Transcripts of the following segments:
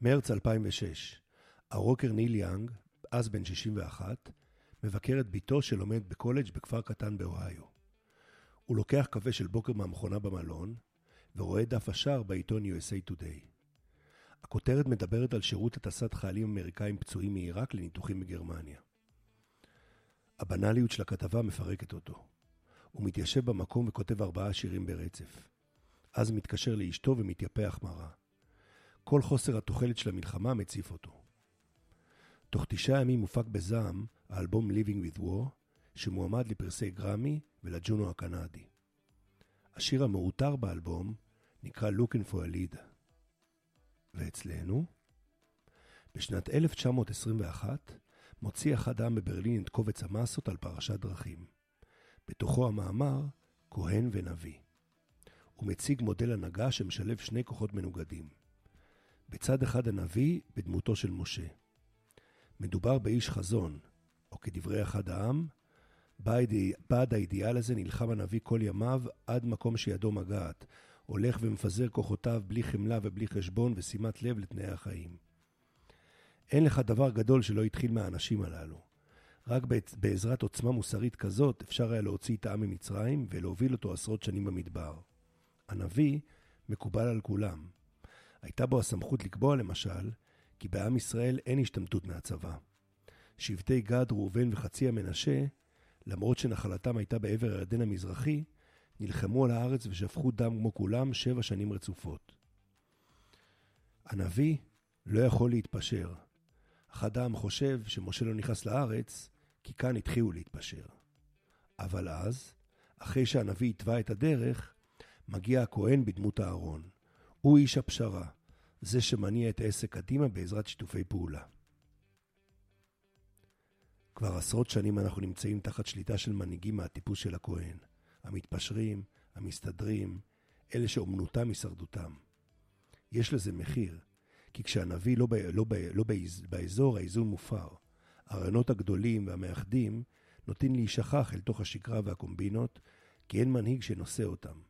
מרץ 2006, הרוקר ניל יאנג, אז בן 61, מבקר את בתו שלומד בקולג' בכפר קטן באוהיו. הוא לוקח קפה של בוקר מהמכונה במלון, ורואה דף השער בעיתון USA Today. הכותרת מדברת על שירות הטסת חיילים אמריקאים פצועים מעיראק לניתוחים בגרמניה. הבנאליות של הכתבה מפרקת אותו. הוא מתיישב במקום וכותב ארבעה שירים ברצף. אז מתקשר לאשתו ומתייפח מרה. כל חוסר התוחלת של המלחמה מציף אותו. תוך תשעה ימים מופק בזעם האלבום Living with War, שמועמד לפרסי גרמי ולג'ונו הקנדי. השיר המעוטר באלבום נקרא Looking for a Lead. ואצלנו? בשנת 1921 מוציא אחד העם בברלין את קובץ המסות על פרשת דרכים. בתוכו המאמר כהן ונביא. הוא מציג מודל הנהגה שמשלב שני כוחות מנוגדים. בצד אחד הנביא בדמותו של משה. מדובר באיש חזון, או כדברי אחד העם, בעד האידיאל הזה נלחם הנביא כל ימיו עד מקום שידו מגעת, הולך ומפזר כוחותיו בלי חמלה ובלי חשבון ושימת לב לתנאי החיים. אין לך דבר גדול שלא התחיל מהאנשים הללו. רק בעזרת עוצמה מוסרית כזאת אפשר היה להוציא את העם ממצרים ולהוביל אותו עשרות שנים במדבר. הנביא מקובל על כולם. הייתה בו הסמכות לקבוע למשל, כי בעם ישראל אין השתמטות מהצבא. שבטי גד, ראובן וחצי המנשה, למרות שנחלתם הייתה בעבר הירדן המזרחי, נלחמו על הארץ ושפכו דם כמו כולם שבע שנים רצופות. הנביא לא יכול להתפשר. אחד העם חושב שמשה לא נכנס לארץ, כי כאן התחילו להתפשר. אבל אז, אחרי שהנביא התווה את הדרך, מגיע הכהן בדמות הארון. הוא איש הפשרה, זה שמניע את העסק קדימה בעזרת שיתופי פעולה. כבר עשרות שנים אנחנו נמצאים תחת שליטה של מנהיגים מהטיפוס של הכהן. המתפשרים, המסתדרים, אלה שאומנותם הישרדותם. יש לזה מחיר, כי כשהנביא לא, ב, לא, ב, לא באז, באזור, האיזון מופר. הרעיונות הגדולים והמאחדים נוטים להישכח אל תוך השגרה והקומבינות, כי אין מנהיג שנושא אותם.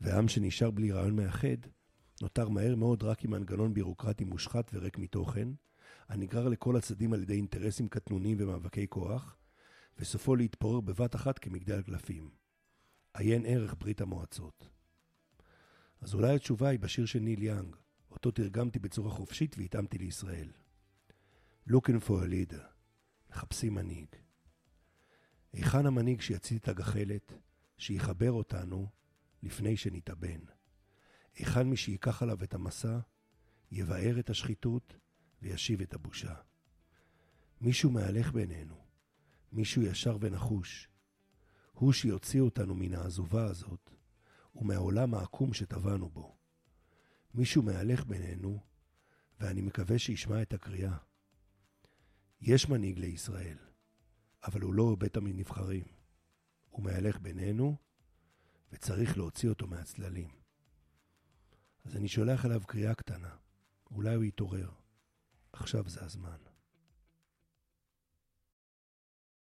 והעם שנשאר בלי רעיון מאחד, נותר מהר מאוד רק עם מנגנון בירוקרטי מושחת וריק מתוכן, הנגרר לכל הצדדים על ידי אינטרסים קטנוניים ומאבקי כוח, וסופו להתפורר בבת אחת כמגדל קלפים. עיין ערך ברית המועצות. אז אולי התשובה היא בשיר של ניל יאנג, אותו תרגמתי בצורה חופשית והתאמתי לישראל. Looking for a leader, מחפשים מנהיג. היכן המנהיג שיצית את הגחלת, שיחבר אותנו לפני שנתאבן? היכן מי שייקח עליו את המסע, יבער את השחיתות וישיב את הבושה? מישהו מהלך בינינו, מישהו ישר ונחוש. הוא שיוציא אותנו מן העזובה הזאת, ומהעולם העקום שטבענו בו. מישהו מהלך בינינו, ואני מקווה שישמע את הקריאה. יש מנהיג לישראל, אבל הוא לא בית הנבחרים. הוא מהלך בינינו, וצריך להוציא אותו מהצללים. אז אני שולח אליו קריאה קטנה, אולי הוא יתעורר. עכשיו זה הזמן.